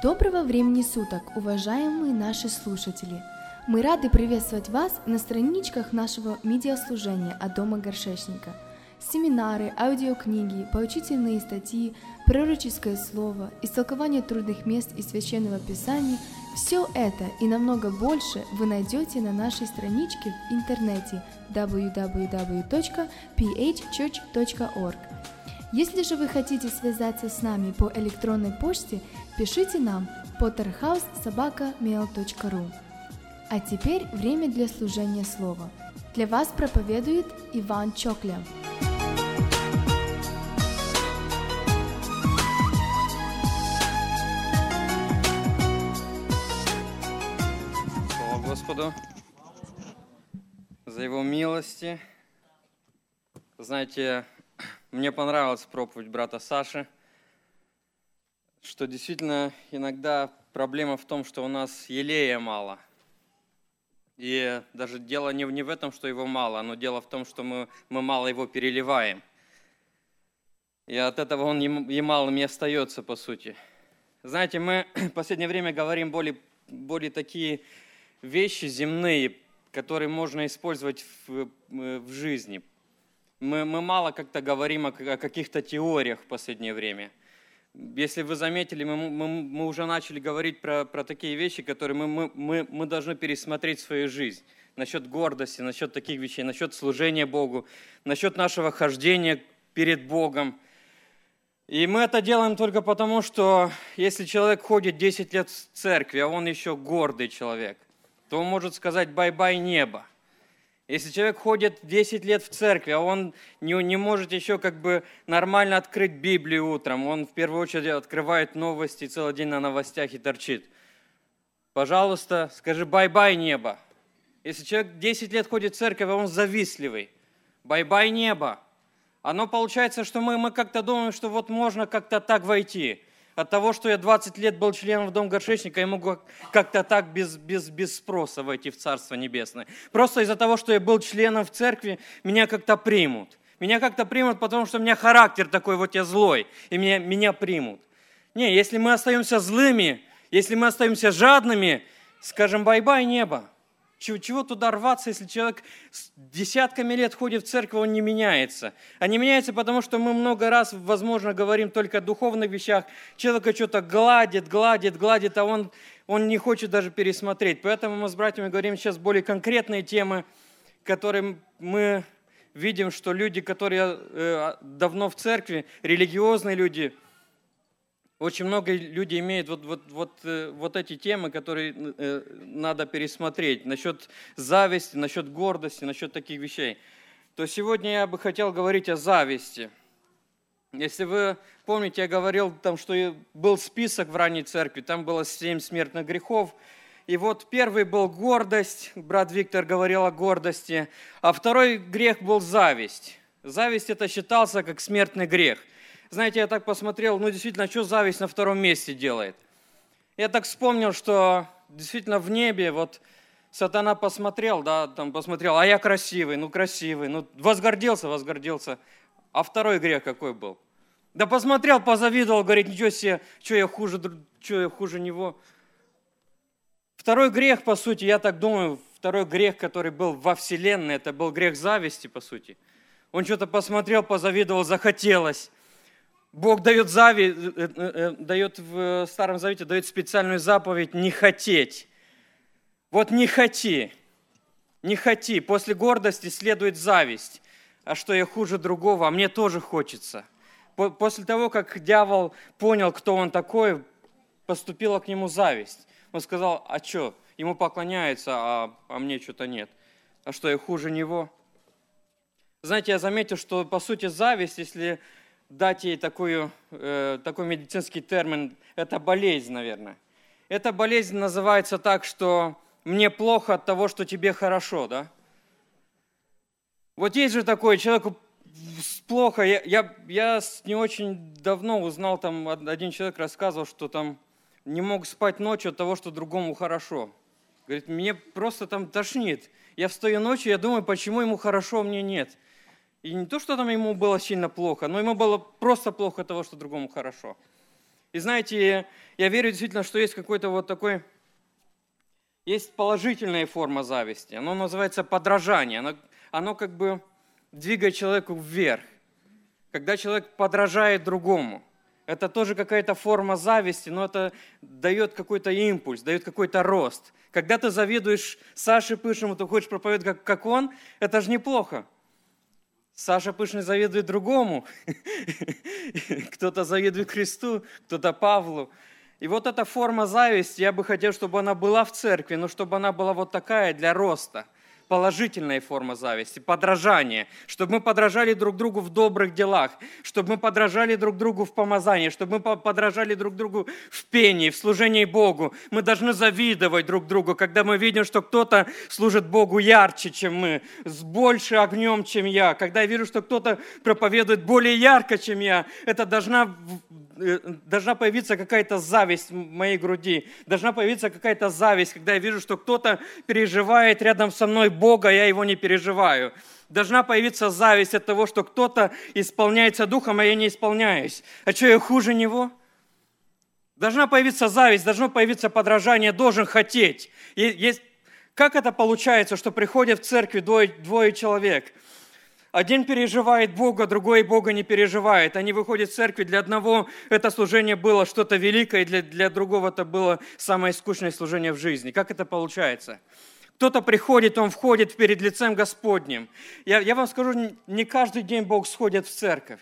Доброго времени суток, уважаемые наши слушатели! Мы рады приветствовать вас на страничках нашего медиаслужения от Дома Горшечника. Семинары, аудиокниги, поучительные статьи, пророческое слово, истолкование трудных мест из Священного Писания – все это и намного больше вы найдете на нашей страничке в интернете www.phchurch.org. Если же вы хотите связаться с нами по электронной почте, пишите нам potterhousesobaka.mail.ru А теперь время для служения слова. Для вас проповедует Иван Чокля. Слава Господу за Его милости. Знаете, мне понравилась проповедь брата Саши, что действительно иногда проблема в том, что у нас елея мало. И даже дело не в, не в этом, что его мало, но дело в том, что мы, мы мало его переливаем. И от этого он и малым и остается, по сути. Знаете, мы в последнее время говорим более, более такие вещи земные, которые можно использовать в, в жизни, мы, мы мало как-то говорим о, о каких-то теориях в последнее время. Если вы заметили, мы, мы, мы уже начали говорить про, про такие вещи, которые мы, мы, мы, мы должны пересмотреть свою жизнь. Насчет гордости, насчет таких вещей, насчет служения Богу, насчет нашего хождения перед Богом. И мы это делаем только потому, что если человек ходит 10 лет в церкви, а он еще гордый человек, то он может сказать «bye-bye небо». Если человек ходит 10 лет в церкви, а он не, не может еще как бы нормально открыть Библию утром, он в первую очередь открывает новости целый день на новостях и торчит. Пожалуйста, скажи bye-bye небо. Если человек 10 лет ходит в церковь, а он завистливый, bye-bye небо. Оно получается, что мы, мы как-то думаем, что вот можно как-то так войти – от того, что я 20 лет был членом в Дом горшечника, я могу как-то так без, без, без спроса войти в Царство Небесное. Просто из-за того, что я был членом в церкви, меня как-то примут. Меня как-то примут, потому что у меня характер такой, вот я злой, и меня, меня примут. Не, если мы остаемся злыми, если мы остаемся жадными, скажем bye-bye небо. Чего, чего туда рваться, если человек с десятками лет ходит в церковь, он не меняется. А не меняется, потому что мы много раз, возможно, говорим только о духовных вещах. Человека что-то гладит, гладит, гладит, а он, он не хочет даже пересмотреть. Поэтому мы с братьями говорим сейчас более конкретные темы, которые мы видим, что люди, которые э, давно в церкви, религиозные люди – очень много людей имеют вот, вот, вот, э, вот эти темы, которые э, надо пересмотреть. Насчет зависти, насчет гордости, насчет таких вещей. То сегодня я бы хотел говорить о зависти. Если вы помните, я говорил там, что был список в ранней церкви, там было семь смертных грехов. И вот первый был гордость, брат Виктор говорил о гордости, а второй грех был зависть. Зависть это считался как смертный грех – знаете, я так посмотрел, ну действительно, что зависть на втором месте делает? Я так вспомнил, что действительно в небе вот сатана посмотрел, да, там посмотрел, а я красивый, ну красивый, ну возгордился, возгордился. А второй грех какой был? Да посмотрел, позавидовал, говорит, ничего себе, что я хуже, что я хуже него. Второй грех, по сути, я так думаю, второй грех, который был во Вселенной, это был грех зависти, по сути. Он что-то посмотрел, позавидовал, захотелось. Бог дает, зави, э, э, э, дает в Старом Завете дает специальную заповедь не хотеть. Вот не хоти, не хоти. После гордости следует зависть. А что я хуже другого, а мне тоже хочется. После того, как дьявол понял, кто он такой, поступила к нему зависть. Он сказал, а что, ему поклоняются, а, а мне что-то нет. А что, я хуже него? Знаете, я заметил, что по сути зависть, если дать ей такую, э, такой медицинский термин, это болезнь, наверное. Эта болезнь называется так, что мне плохо от того, что тебе хорошо, да? Вот есть же такой, человеку плохо, я, я, я не очень давно узнал, там один человек рассказывал, что там не мог спать ночью от того, что другому хорошо. Говорит, мне просто там тошнит. Я встаю ночью, я думаю, почему ему хорошо, а мне нет. И не то, что там ему было сильно плохо, но ему было просто плохо того, что другому хорошо. И знаете, я верю действительно, что есть какой-то вот такой, есть положительная форма зависти. Оно называется подражание. Оно, оно как бы двигает человеку вверх. Когда человек подражает другому. Это тоже какая-то форма зависти, но это дает какой-то импульс, дает какой-то рост. Когда ты завидуешь Саше Пышему, ты хочешь проповедовать как, как он, это же неплохо. Саша Пышный завидует другому, кто-то завидует Христу, кто-то Павлу. И вот эта форма зависти, я бы хотел, чтобы она была в церкви, но чтобы она была вот такая для роста – положительная форма зависти, подражание, чтобы мы подражали друг другу в добрых делах, чтобы мы подражали друг другу в помазании, чтобы мы подражали друг другу в пении, в служении Богу. Мы должны завидовать друг другу, когда мы видим, что кто-то служит Богу ярче, чем мы, с больше огнем, чем я. Когда я вижу, что кто-то проповедует более ярко, чем я, это должна должна появиться какая-то зависть в моей груди, должна появиться какая-то зависть, когда я вижу, что кто-то переживает рядом со мной Бога, я его не переживаю. Должна появиться зависть от того, что кто-то исполняется духом, а я не исполняюсь. А что, я хуже него? Должна появиться зависть, должно появиться подражание, должен хотеть. Есть... Как это получается, что приходят в церкви двое, двое человек – один переживает Бога, другой Бога не переживает. Они выходят в церкви, для одного это служение было что-то великое, для, для другого это было самое скучное служение в жизни. Как это получается? Кто-то приходит, он входит перед лицем Господним. Я, я вам скажу, не каждый день Бог сходит в церковь.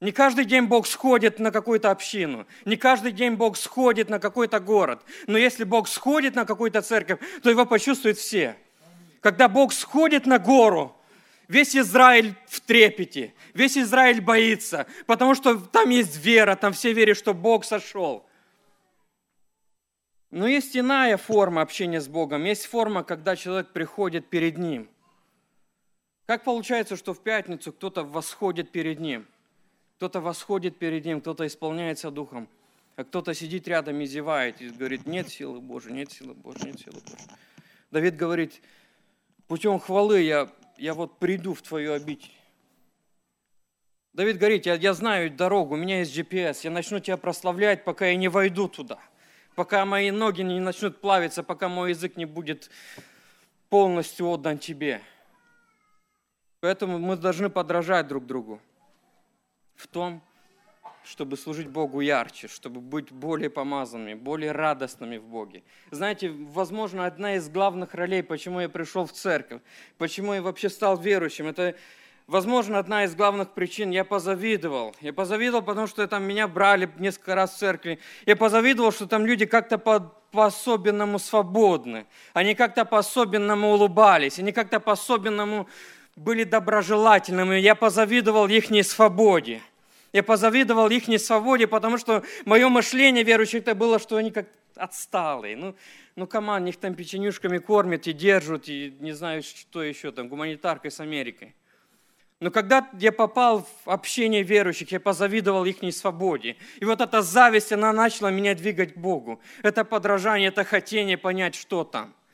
Не каждый день Бог сходит на какую-то общину, не каждый день Бог сходит на какой-то город. Но если Бог сходит на какую-то церковь, то его почувствуют все. Когда Бог сходит на гору, Весь Израиль в трепете, весь Израиль боится, потому что там есть вера, там все верят, что Бог сошел. Но есть иная форма общения с Богом, есть форма, когда человек приходит перед Ним. Как получается, что в пятницу кто-то восходит перед Ним, кто-то восходит перед Ним, кто-то исполняется Духом, а кто-то сидит рядом и зевает и говорит, нет силы Божьей, нет силы Божьей, нет силы Божьей. Давид говорит, путем хвалы я я вот приду в твою обитель. Давид говорит, я, я знаю дорогу, у меня есть GPS, я начну тебя прославлять, пока я не войду туда, пока мои ноги не начнут плавиться, пока мой язык не будет полностью отдан тебе. Поэтому мы должны подражать друг другу в том, чтобы служить Богу ярче, чтобы быть более помазанными, более радостными в Боге. Знаете, возможно, одна из главных ролей, почему я пришел в церковь, почему я вообще стал верующим, это, возможно, одна из главных причин, я позавидовал. Я позавидовал, потому что там меня брали несколько раз в церкви. Я позавидовал, что там люди как-то по, по-особенному свободны. Они как-то по-особенному улыбались, они как-то по-особенному были доброжелательными. Я позавидовал их свободе. Я позавидовал их несвободе, потому что мое мышление верующих-то было, что они как отсталые. Ну, ну, команд, них там печенюшками кормят и держат, и не знаю, что еще там, гуманитаркой с Америкой. Но когда я попал в общение верующих, я позавидовал их свободе. И вот эта зависть, она начала меня двигать к Богу. Это подражание, это хотение понять, что там –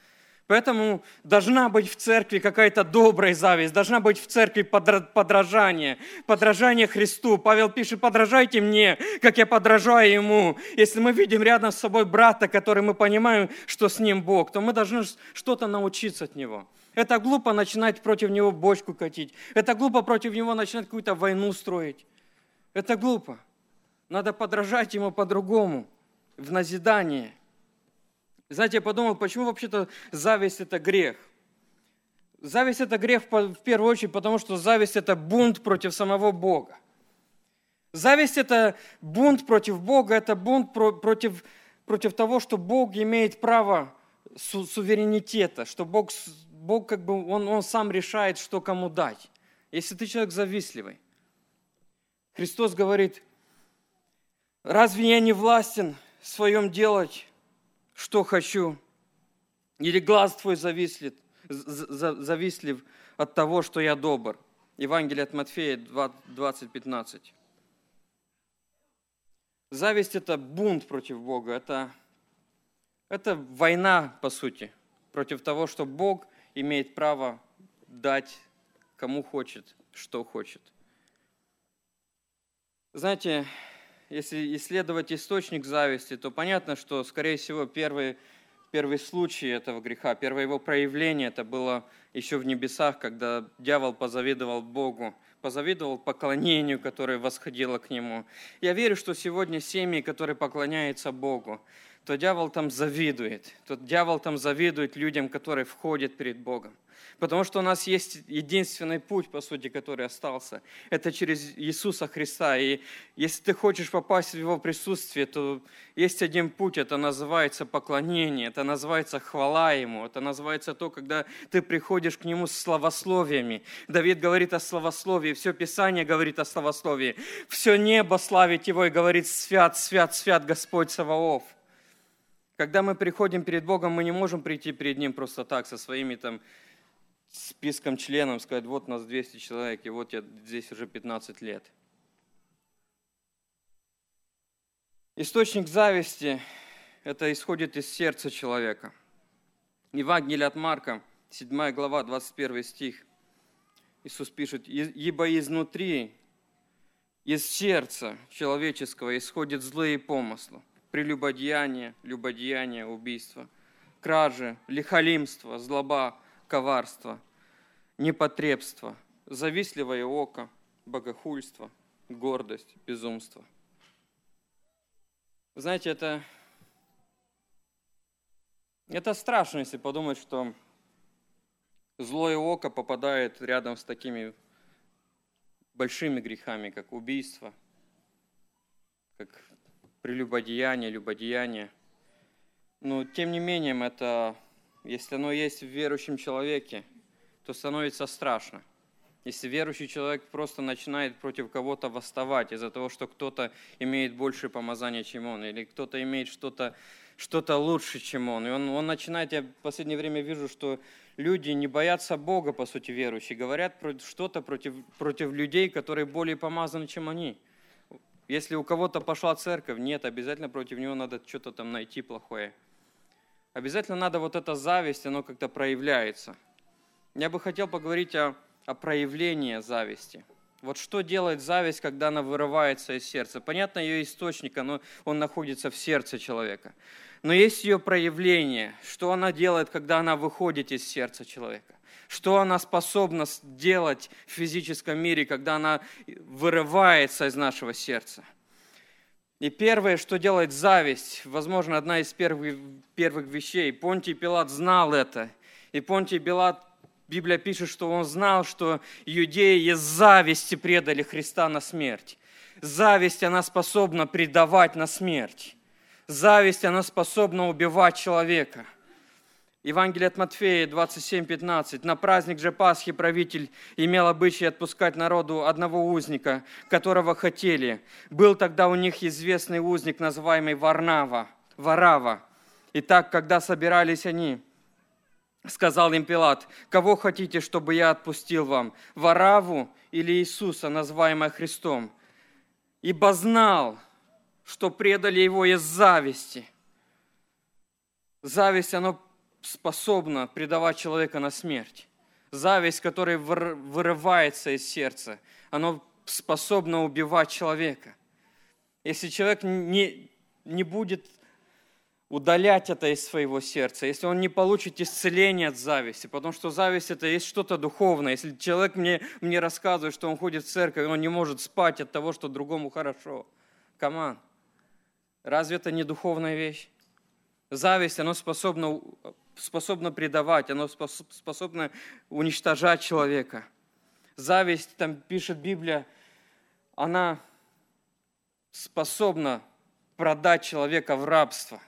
Поэтому должна быть в церкви какая-то добрая зависть, должна быть в церкви подражание, подражание Христу. Павел пишет, подражайте мне, как я подражаю Ему. Если мы видим рядом с собой брата, который мы понимаем, что с ним Бог, то мы должны что-то научиться от Него. Это глупо начинать против Него бочку катить. Это глупо против Него начинать какую-то войну строить. Это глупо. Надо подражать Ему по-другому, в назидание – знаете, я подумал, почему вообще-то зависть – это грех? Зависть – это грех в первую очередь, потому что зависть – это бунт против самого Бога. Зависть – это бунт против Бога, это бунт против, против того, что Бог имеет право су суверенитета, что Бог, Бог как бы, он, он сам решает, что кому дать. Если ты человек завистливый. Христос говорит, разве я не властен в своем делать что хочу. Или глаз твой завислит, завистлив от того, что я добр. Евангелие от Матфея 20:15. Зависть – это бунт против Бога, это, это война, по сути, против того, что Бог имеет право дать кому хочет, что хочет. Знаете, если исследовать источник зависти, то понятно, что, скорее всего, первый, первый случай этого греха, первое его проявление, это было еще в небесах, когда дьявол позавидовал Богу, позавидовал поклонению, которое восходило к нему. Я верю, что сегодня семьи, которые поклоняются Богу, то дьявол там завидует. То дьявол там завидует людям, которые входят перед Богом. Потому что у нас есть единственный путь, по сути, который остался. Это через Иисуса Христа. И если ты хочешь попасть в Его присутствие, то есть один путь, это называется поклонение, это называется хвала Ему, это называется то, когда ты приходишь к Нему с словословиями. Давид говорит о словословии, все Писание говорит о словословии. Все небо славит Его и говорит «Свят, свят, свят Господь Саваоф». Когда мы приходим перед Богом, мы не можем прийти перед Ним просто так, со своими там списком членов, сказать, вот нас 200 человек, и вот я здесь уже 15 лет. Источник зависти – это исходит из сердца человека. Евангелие от Марка, 7 глава, 21 стих. Иисус пишет, «Ибо изнутри, из сердца человеческого исходят злые помыслы, прелюбодеяние, любодеяние, убийство, кражи, лихолимство, злоба, коварство, непотребство, завистливое око, богохульство, гордость, безумство. Знаете, это, это страшно, если подумать, что злое око попадает рядом с такими большими грехами, как убийство, как прелюбодеяние, любодеяние. Но тем не менее, это если оно есть в верующем человеке, то становится страшно. Если верующий человек просто начинает против кого-то восставать из-за того, что кто-то имеет больше помазания, чем он, или кто-то имеет что-то что лучше, чем он. И он, он начинает, я в последнее время вижу, что люди не боятся Бога, по сути, верующие, говорят что-то против, против людей, которые более помазаны, чем они. Если у кого-то пошла церковь, нет, обязательно против него надо что-то там найти плохое обязательно надо вот эта зависть, оно как-то проявляется. Я бы хотел поговорить о, о проявлении зависти. Вот что делает зависть, когда она вырывается из сердца? Понятно, ее источник, оно, он находится в сердце человека. Но есть ее проявление. Что она делает, когда она выходит из сердца человека? Что она способна делать в физическом мире, когда она вырывается из нашего сердца? И первое, что делает зависть, возможно, одна из первых, первых вещей. Понтий Пилат знал это. И Понтий Пилат, Библия пишет, что он знал, что иудеи из зависти предали Христа на смерть. Зависть, она способна предавать на смерть. Зависть, она способна убивать человека – Евангелие от Матфея 27:15. На праздник же Пасхи правитель имел обычай отпускать народу одного узника, которого хотели. Был тогда у них известный узник, называемый Варнава, Варава. Итак, когда собирались они, сказал им Пилат, кого хотите, чтобы я отпустил вам, Вараву или Иисуса, называемого Христом? Ибо знал, что предали его из зависти. Зависть, оно способна предавать человека на смерть. Зависть, которая вырывается из сердца, она способна убивать человека. Если человек не, не будет удалять это из своего сердца, если он не получит исцеление от зависти, потому что зависть это есть что-то духовное. Если человек мне, мне рассказывает, что он ходит в церковь, он не может спать от того, что другому хорошо. Каман. Разве это не духовная вещь? Зависть, она способна способно предавать, оно способно уничтожать человека. Зависть, там пишет Библия, она способна продать человека в рабство.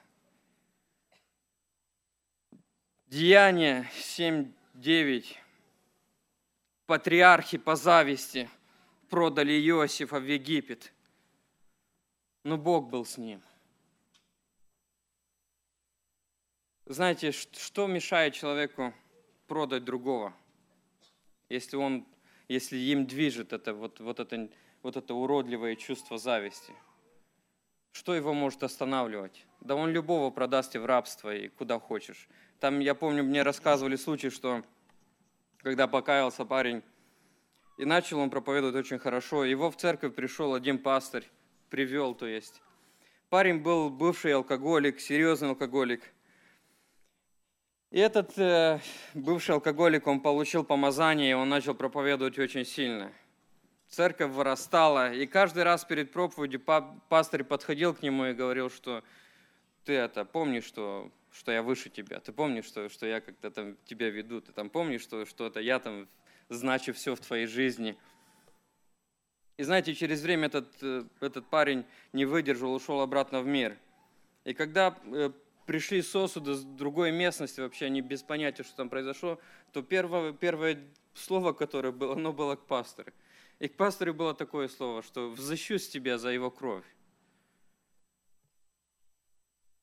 Деяние 7.9. Патриархи по зависти продали Иосифа в Египет, но Бог был с ним – Знаете, что мешает человеку продать другого, если, он, если им движет это, вот, вот, это, вот это уродливое чувство зависти? Что его может останавливать? Да он любого продаст и в рабство, и куда хочешь. Там, я помню, мне рассказывали случай, что когда покаялся парень, и начал он проповедовать очень хорошо, его в церковь пришел один пастырь, привел, то есть. Парень был бывший алкоголик, серьезный алкоголик. И этот э, бывший алкоголик, он получил помазание, и он начал проповедовать очень сильно. Церковь вырастала, и каждый раз перед проповедью пастор подходил к нему и говорил, что ты это помнишь, что, что я выше тебя, ты помнишь, что, что я как-то там тебя веду, ты там помнишь, что, что это я там значу все в твоей жизни. И знаете, через время этот, э, этот парень не выдержал, ушел обратно в мир. И когда э, пришли сосуды с другой местности, вообще они без понятия, что там произошло, то первое, первое слово, которое было, оно было к пастору. И к пастору было такое слово, что «взыщусь тебя за его кровь».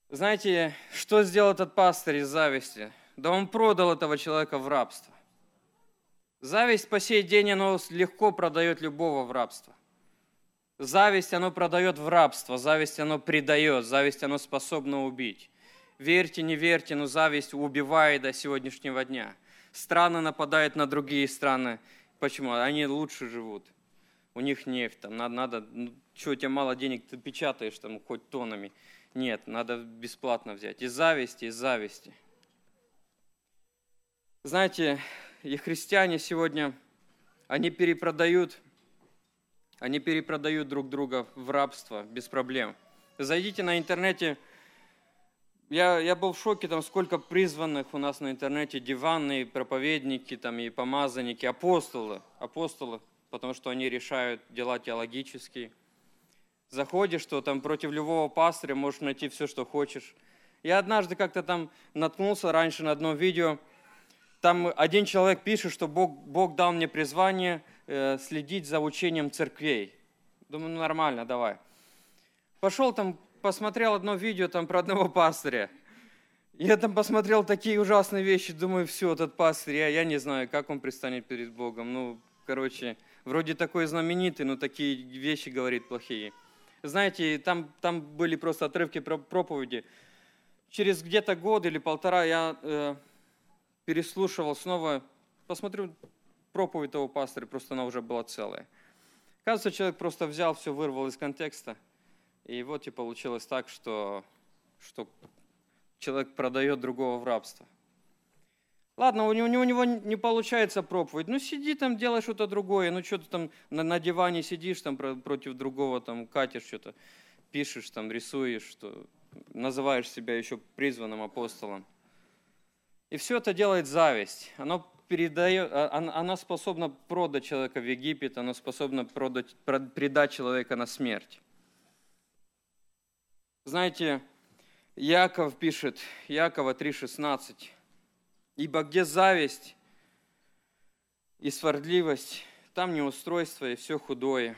Знаете, что сделал этот пастор из зависти? Да он продал этого человека в рабство. Зависть по сей день, оно легко продает любого в рабство. Зависть, оно продает в рабство, зависть, оно предает, зависть, оно способно убить. Верьте, не верьте, но зависть убивает до сегодняшнего дня. Страны нападают на другие страны. Почему? Они лучше живут. У них нефть, там надо, надо ну, что, у тебя мало денег, ты печатаешь там хоть тоннами. Нет, надо бесплатно взять. Из зависти, из зависти. Знаете, и христиане сегодня, они перепродают, они перепродают друг друга в рабство без проблем. Зайдите на интернете, я, я был в шоке, там сколько призванных у нас на интернете, диванные проповедники, там и помазанники, апостолы, апостолы, потому что они решают дела теологические. Заходишь, что там против любого пастыря можешь найти все, что хочешь. Я однажды как-то там наткнулся раньше на одно видео, там один человек пишет, что Бог, Бог дал мне призвание э, следить за учением церквей. Думаю, ну нормально, давай. Пошел там посмотрел одно видео там про одного пастыря. Я там посмотрел такие ужасные вещи, думаю, все, этот пастырь, я, я не знаю, как он предстанет перед Богом. Ну, короче, вроде такой знаменитый, но такие вещи говорит плохие. Знаете, там, там были просто отрывки про проповеди. Через где-то год или полтора я э, переслушивал снова, посмотрю проповедь того пастыря, просто она уже была целая. Кажется, человек просто взял все, вырвал из контекста – и вот и получилось так, что, что человек продает другого в рабство. Ладно, у него, у него не получается проповедь. Ну, сиди там, делай что-то другое. Ну, что ты там на, на диване сидишь, там против другого, там катишь что-то, пишешь, там рисуешь, что называешь себя еще призванным апостолом. И все это делает зависть. Оно передает, а, она способна продать человека в Египет, она способна продать, предать человека на смерть. Знаете, Яков пишет, Якова 3,16, «Ибо где зависть и сварливость, там неустройство и все худое».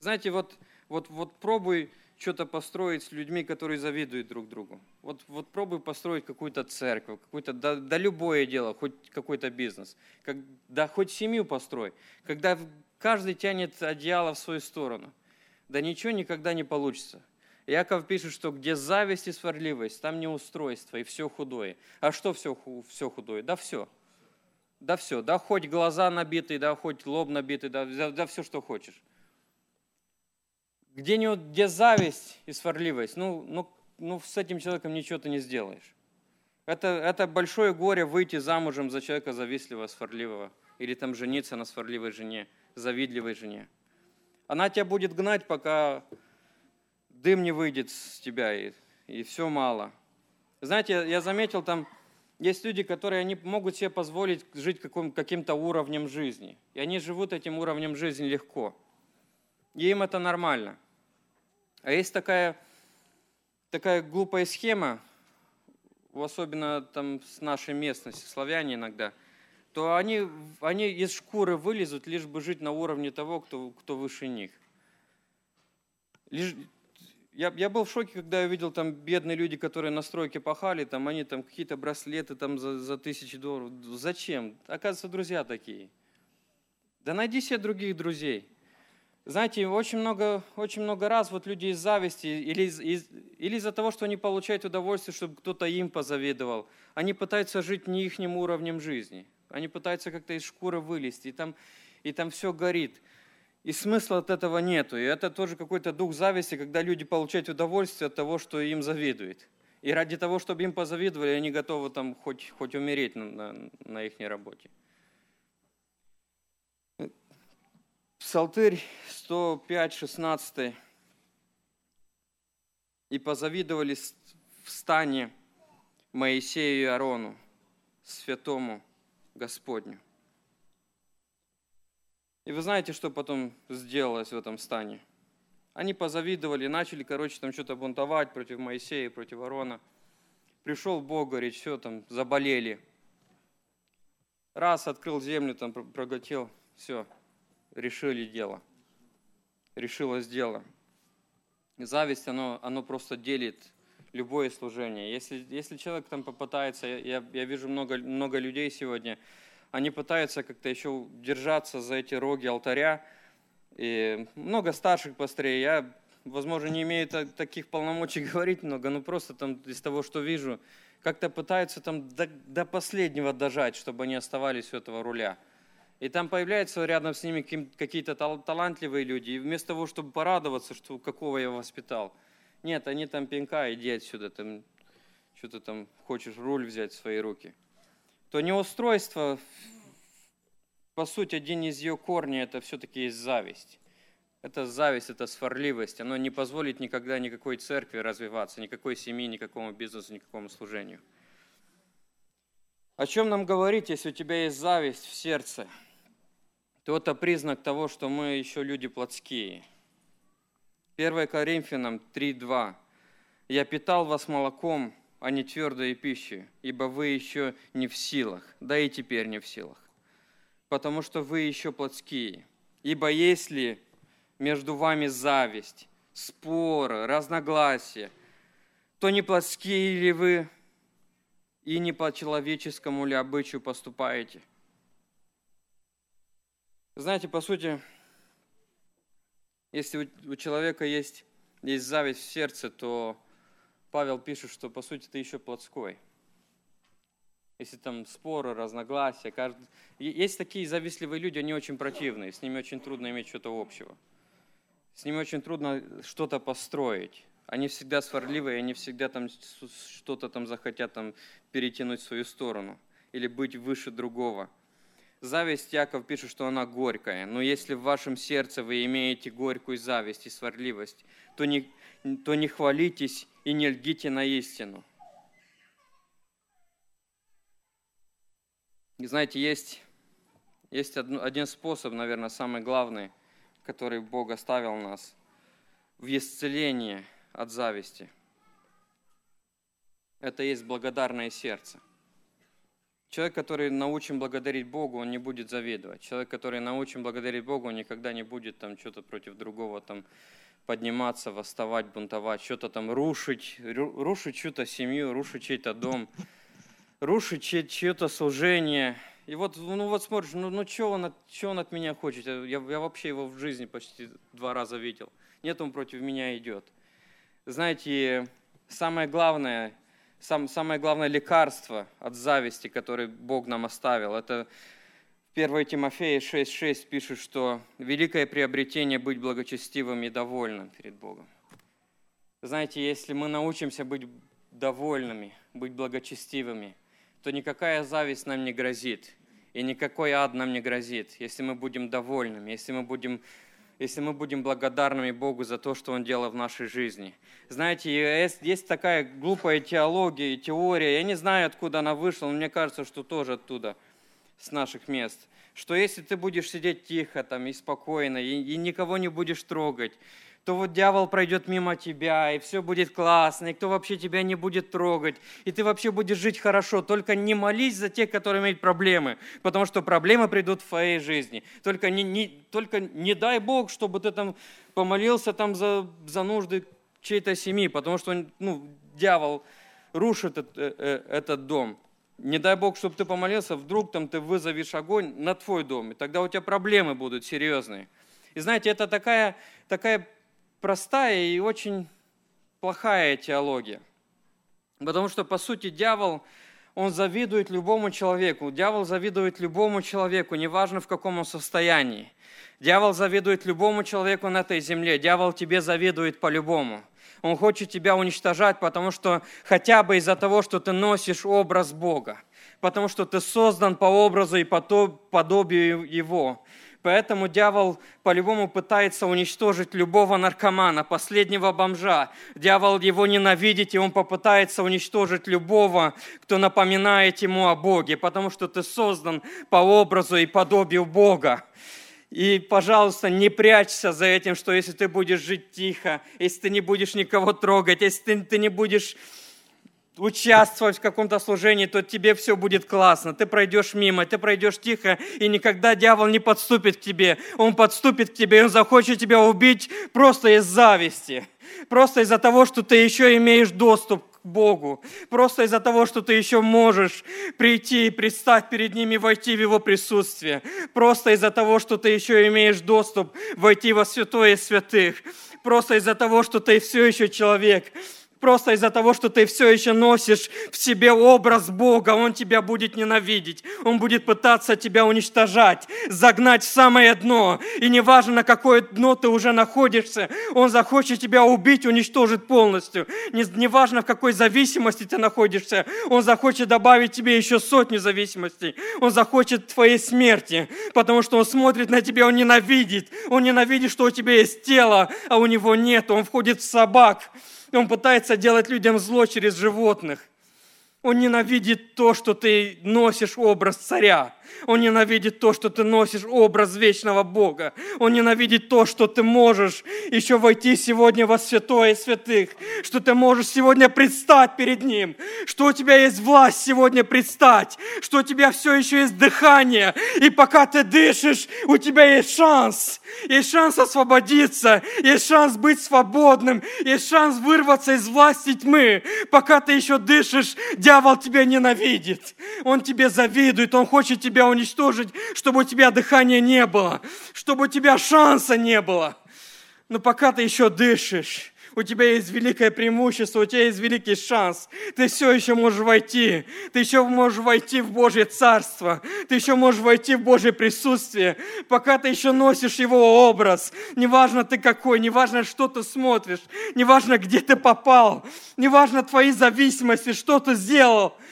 Знаете, вот, вот, вот пробуй что-то построить с людьми, которые завидуют друг другу. Вот, вот пробуй построить какую-то церковь, какую-то, да, да любое дело, хоть какой-то бизнес, как, да хоть семью построй, когда каждый тянет одеяло в свою сторону. Да ничего никогда не получится. Яков пишет, что где зависть и сварливость, там неустройство и все худое. А что все, все худое? Да все. Да все. Да хоть глаза набитые, да хоть лоб набитый, да, да, да все, что хочешь. Где, не, где зависть и сварливость, ну, ну, ну с этим человеком ничего ты не сделаешь. Это, это большое горе выйти замужем за человека завистливого, сварливого. Или там жениться на сварливой жене, завидливой жене. Она тебя будет гнать, пока дым не выйдет с тебя, и, и все мало. Знаете, я заметил, там есть люди, которые они могут себе позволить жить каким, каким-то уровнем жизни. И они живут этим уровнем жизни легко. И им это нормально. А есть такая, такая глупая схема, особенно там с нашей местности, славяне иногда, то они, они из шкуры вылезут, лишь бы жить на уровне того, кто, кто выше них. Лишь, я, я был в шоке, когда я видел там бедные люди, которые на стройке пахали, там они там какие-то браслеты там за, за тысячи долларов. Зачем? Оказывается, друзья такие. Да найди себе других друзей. Знаете, очень много, очень много раз вот люди из зависти или, из, из, или из-за того, что они получают удовольствие, чтобы кто-то им позавидовал, они пытаются жить не их уровнем жизни. Они пытаются как-то из шкуры вылезти, и там, и там все горит. И смысла от этого нету. И это тоже какой-то дух зависти, когда люди получают удовольствие от того, что им завидуют. И ради того, чтобы им позавидовали, они готовы там хоть, хоть умереть на, на, на их работе. Псалтырь 105, 16. «И позавидовали в стане Моисею и Арону, святому Господню». И вы знаете, что потом сделалось в этом стане? Они позавидовали, начали, короче, там что-то бунтовать против Моисея, против Арона. Пришел Бог, говорит, все, там, заболели. Раз, открыл землю, там, проглотил, все, решили дело. Решилось дело. Зависть, оно, оно просто делит любое служение. Если, если человек там попытается, я, я вижу много, много людей сегодня, они пытаются как-то еще держаться за эти роги алтаря, и много старших пастырей. Я, возможно, не имею таких полномочий говорить много, но просто там из того, что вижу, как-то пытаются там до, до последнего дожать, чтобы они оставались у этого руля. И там появляются рядом с ними какие-то талантливые люди, и вместо того, чтобы порадоваться, что какого я воспитал, нет, они там пинка, иди отсюда, там, что ты там хочешь руль взять в свои руки. То неустройство по сути, один из ее корней – это все-таки есть зависть. Это зависть, это сварливость. Оно не позволит никогда никакой церкви развиваться, никакой семьи, никакому бизнесу, никакому служению. О чем нам говорить, если у тебя есть зависть в сердце? То это признак того, что мы еще люди плотские. 1 Коринфянам 3.2. «Я питал вас молоком, а не твердой пищей, ибо вы еще не в силах, да и теперь не в силах потому что вы еще плотские. Ибо если между вами зависть, споры, разногласия, то не плотские ли вы и не по человеческому ли обычаю поступаете? Знаете, по сути, если у человека есть, есть зависть в сердце, то Павел пишет, что по сути ты еще плотской – если там споры, разногласия. Каждый... Есть такие завистливые люди, они очень противные, с ними очень трудно иметь что-то общего. С ними очень трудно что-то построить. Они всегда сварливые, они всегда там что-то там захотят там перетянуть в свою сторону или быть выше другого. Зависть Яков пишет, что она горькая. Но если в вашем сердце вы имеете горькую зависть и сварливость, то не, то не хвалитесь и не льгите на истину. И знаете, есть, есть один способ, наверное, самый главный, который Бог оставил нас в исцелении от зависти. Это есть благодарное сердце. Человек, который научен благодарить Богу, он не будет завидовать. Человек, который научен благодарить Богу, он никогда не будет там что-то против другого там подниматься, восставать, бунтовать, что-то там рушить, рушить чью-то семью, рушить чей-то дом рушить чье-то служение. И вот, ну вот смотришь, ну, ну что он, он от меня хочет? Я, я вообще его в жизни почти два раза видел. Нет, он против меня идет. Знаете, самое главное, сам, самое главное лекарство от зависти, которое Бог нам оставил, это 1 Тимофея 6,6 пишет, что великое приобретение быть благочестивым и довольным перед Богом. Знаете, если мы научимся быть довольными, быть благочестивыми – то никакая зависть нам не грозит, и никакой ад нам не грозит, если мы будем довольными, если мы будем если мы будем благодарными Богу за то, что Он делал в нашей жизни. Знаете, есть такая глупая теология и теория, я не знаю, откуда она вышла, но мне кажется, что тоже оттуда, с наших мест, что если ты будешь сидеть тихо там и спокойно, и, и никого не будешь трогать, то вот дьявол пройдет мимо тебя, и все будет классно, и кто вообще тебя не будет трогать, и ты вообще будешь жить хорошо. Только не молись за тех, которые имеют проблемы, потому что проблемы придут в твоей жизни. Только не, не, только не дай Бог, чтобы ты там помолился там за, за нужды чьей-то семьи, потому что ну, дьявол рушит этот, э, э, этот дом. Не дай Бог, чтобы ты помолился, вдруг там ты вызовешь огонь на твой дом, и тогда у тебя проблемы будут серьезные. И знаете, это такая, такая простая и очень плохая теология. Потому что, по сути, дьявол, он завидует любому человеку. Дьявол завидует любому человеку, неважно в каком он состоянии. Дьявол завидует любому человеку на этой земле. Дьявол тебе завидует по-любому. Он хочет тебя уничтожать, потому что хотя бы из-за того, что ты носишь образ Бога, потому что ты создан по образу и подобию Его. Поэтому дьявол по-любому пытается уничтожить любого наркомана, последнего бомжа. Дьявол его ненавидит, и он попытается уничтожить любого, кто напоминает ему о Боге, потому что ты создан по образу и подобию Бога. И, пожалуйста, не прячься за этим, что если ты будешь жить тихо, если ты не будешь никого трогать, если ты, ты не будешь участвовать в каком-то служении, то тебе все будет классно. Ты пройдешь мимо, ты пройдешь тихо, и никогда дьявол не подступит к тебе. Он подступит к тебе, и он захочет тебя убить просто из зависти. Просто из-за того, что ты еще имеешь доступ Богу. Просто из-за того, что ты еще можешь прийти и предстать перед Ним и войти в Его присутствие. Просто из-за того, что ты еще имеешь доступ войти во святое святых. Просто из-за того, что ты все еще человек, Просто из-за того, что ты все еще носишь в себе образ Бога, Он тебя будет ненавидеть. Он будет пытаться тебя уничтожать, загнать в самое дно. И неважно, на какое дно ты уже находишься, Он захочет тебя убить, уничтожить полностью. Неважно, в какой зависимости ты находишься, Он захочет добавить тебе еще сотню зависимостей. Он захочет твоей смерти, потому что Он смотрит на тебя, Он ненавидит. Он ненавидит, что у тебя есть тело, а у Него нет. Он входит в собак. Он пытается делать людям зло через животных. Он ненавидит то, что ты носишь образ царя. Он ненавидит то, что ты носишь образ вечного Бога. Он ненавидит то, что ты можешь еще войти сегодня во святое святых, что ты можешь сегодня предстать перед Ним, что у тебя есть власть сегодня предстать, что у тебя все еще есть дыхание, и пока ты дышишь, у тебя есть шанс, есть шанс освободиться, есть шанс быть свободным, есть шанс вырваться из власти тьмы. Пока ты еще дышишь, дьявол тебя ненавидит, он тебе завидует, он хочет тебя уничтожить, чтобы у тебя дыхания не было, чтобы у тебя шанса не было. Но пока ты еще дышишь, у тебя есть великое преимущество, у тебя есть великий шанс. Ты все еще можешь войти. Ты еще можешь войти в Божье Царство. Ты еще можешь войти в Божье присутствие, пока ты еще носишь Его образ. Неважно ты какой, неважно, что ты смотришь, неважно, где ты попал, неважно твои зависимости, что ты сделал –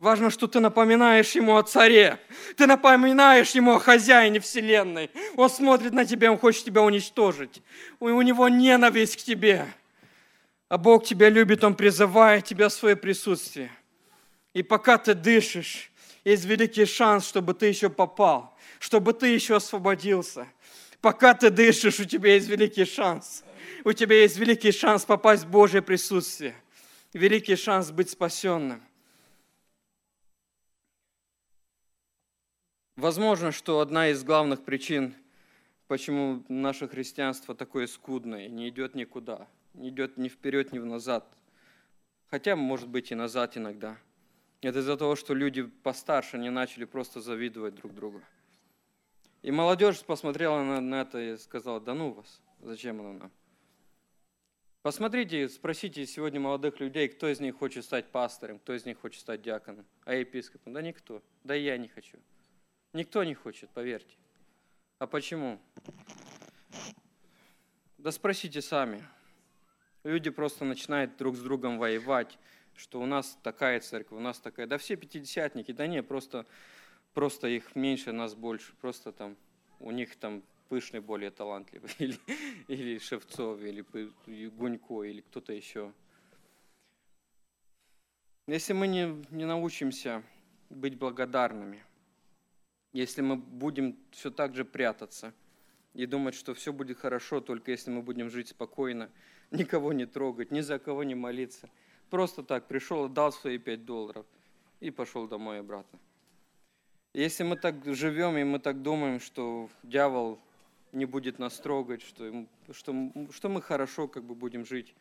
Важно, что ты напоминаешь ему о царе. Ты напоминаешь ему о хозяине вселенной. Он смотрит на тебя, он хочет тебя уничтожить. У него ненависть к тебе. А Бог тебя любит, Он призывает тебя в свое присутствие. И пока ты дышишь, есть великий шанс, чтобы ты еще попал, чтобы ты еще освободился. Пока ты дышишь, у тебя есть великий шанс. У тебя есть великий шанс попасть в Божье присутствие. Великий шанс быть спасенным. Возможно, что одна из главных причин, почему наше христианство такое скудное, не идет никуда, не идет ни вперед, ни назад, хотя, может быть, и назад иногда, это из-за того, что люди постарше не начали просто завидовать друг другу. И молодежь посмотрела на, на это и сказала, да ну вас, зачем оно нам? Посмотрите, спросите сегодня молодых людей, кто из них хочет стать пастором, кто из них хочет стать диаконом, а епископом. Да никто, да и я не хочу. Никто не хочет, поверьте. А почему? Да спросите сами. Люди просто начинают друг с другом воевать, что у нас такая церковь, у нас такая. Да все пятидесятники, да не, просто, просто их меньше, нас больше. Просто там у них там Пышный более талантливый, или, или Шевцов, или Гунько, или кто-то еще. Если мы не, не научимся быть благодарными – если мы будем все так же прятаться и думать, что все будет хорошо, только если мы будем жить спокойно, никого не трогать, ни за кого не молиться. Просто так пришел, дал свои пять долларов и пошел домой обратно. Если мы так живем и мы так думаем, что дьявол не будет нас трогать, что, что, что мы хорошо как бы будем жить,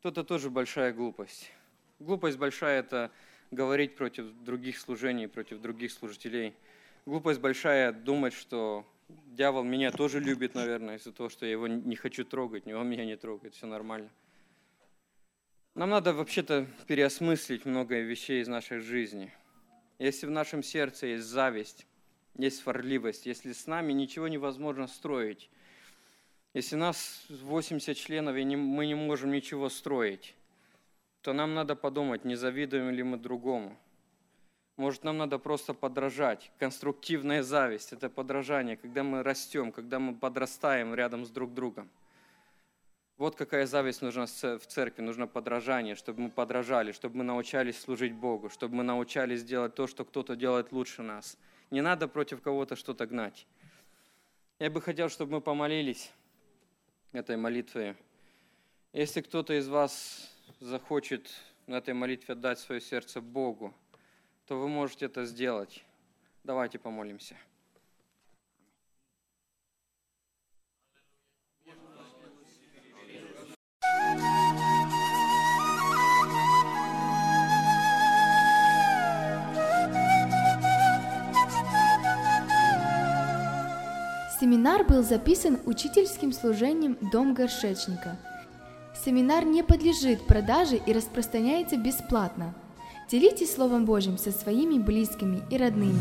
то это тоже большая глупость. Глупость большая – это говорить против других служений, против других служителей – глупость большая думать, что дьявол меня тоже любит, наверное, из-за того, что я его не хочу трогать, не он меня не трогает, все нормально. Нам надо вообще-то переосмыслить многое вещей из нашей жизни. Если в нашем сердце есть зависть, есть сварливость, если с нами ничего невозможно строить, если нас 80 членов, и мы не можем ничего строить, то нам надо подумать, не завидуем ли мы другому. Может, нам надо просто подражать. Конструктивная зависть – это подражание, когда мы растем, когда мы подрастаем рядом с друг другом. Вот какая зависть нужна в церкви, нужно подражание, чтобы мы подражали, чтобы мы научались служить Богу, чтобы мы научались делать то, что кто-то делает лучше нас. Не надо против кого-то что-то гнать. Я бы хотел, чтобы мы помолились этой молитвой. Если кто-то из вас захочет на этой молитве отдать свое сердце Богу, то вы можете это сделать. Давайте помолимся. Семинар был записан учительским служением «Дом горшечника». Семинар не подлежит продаже и распространяется бесплатно. Делитесь Словом Божьим со своими близкими и родными.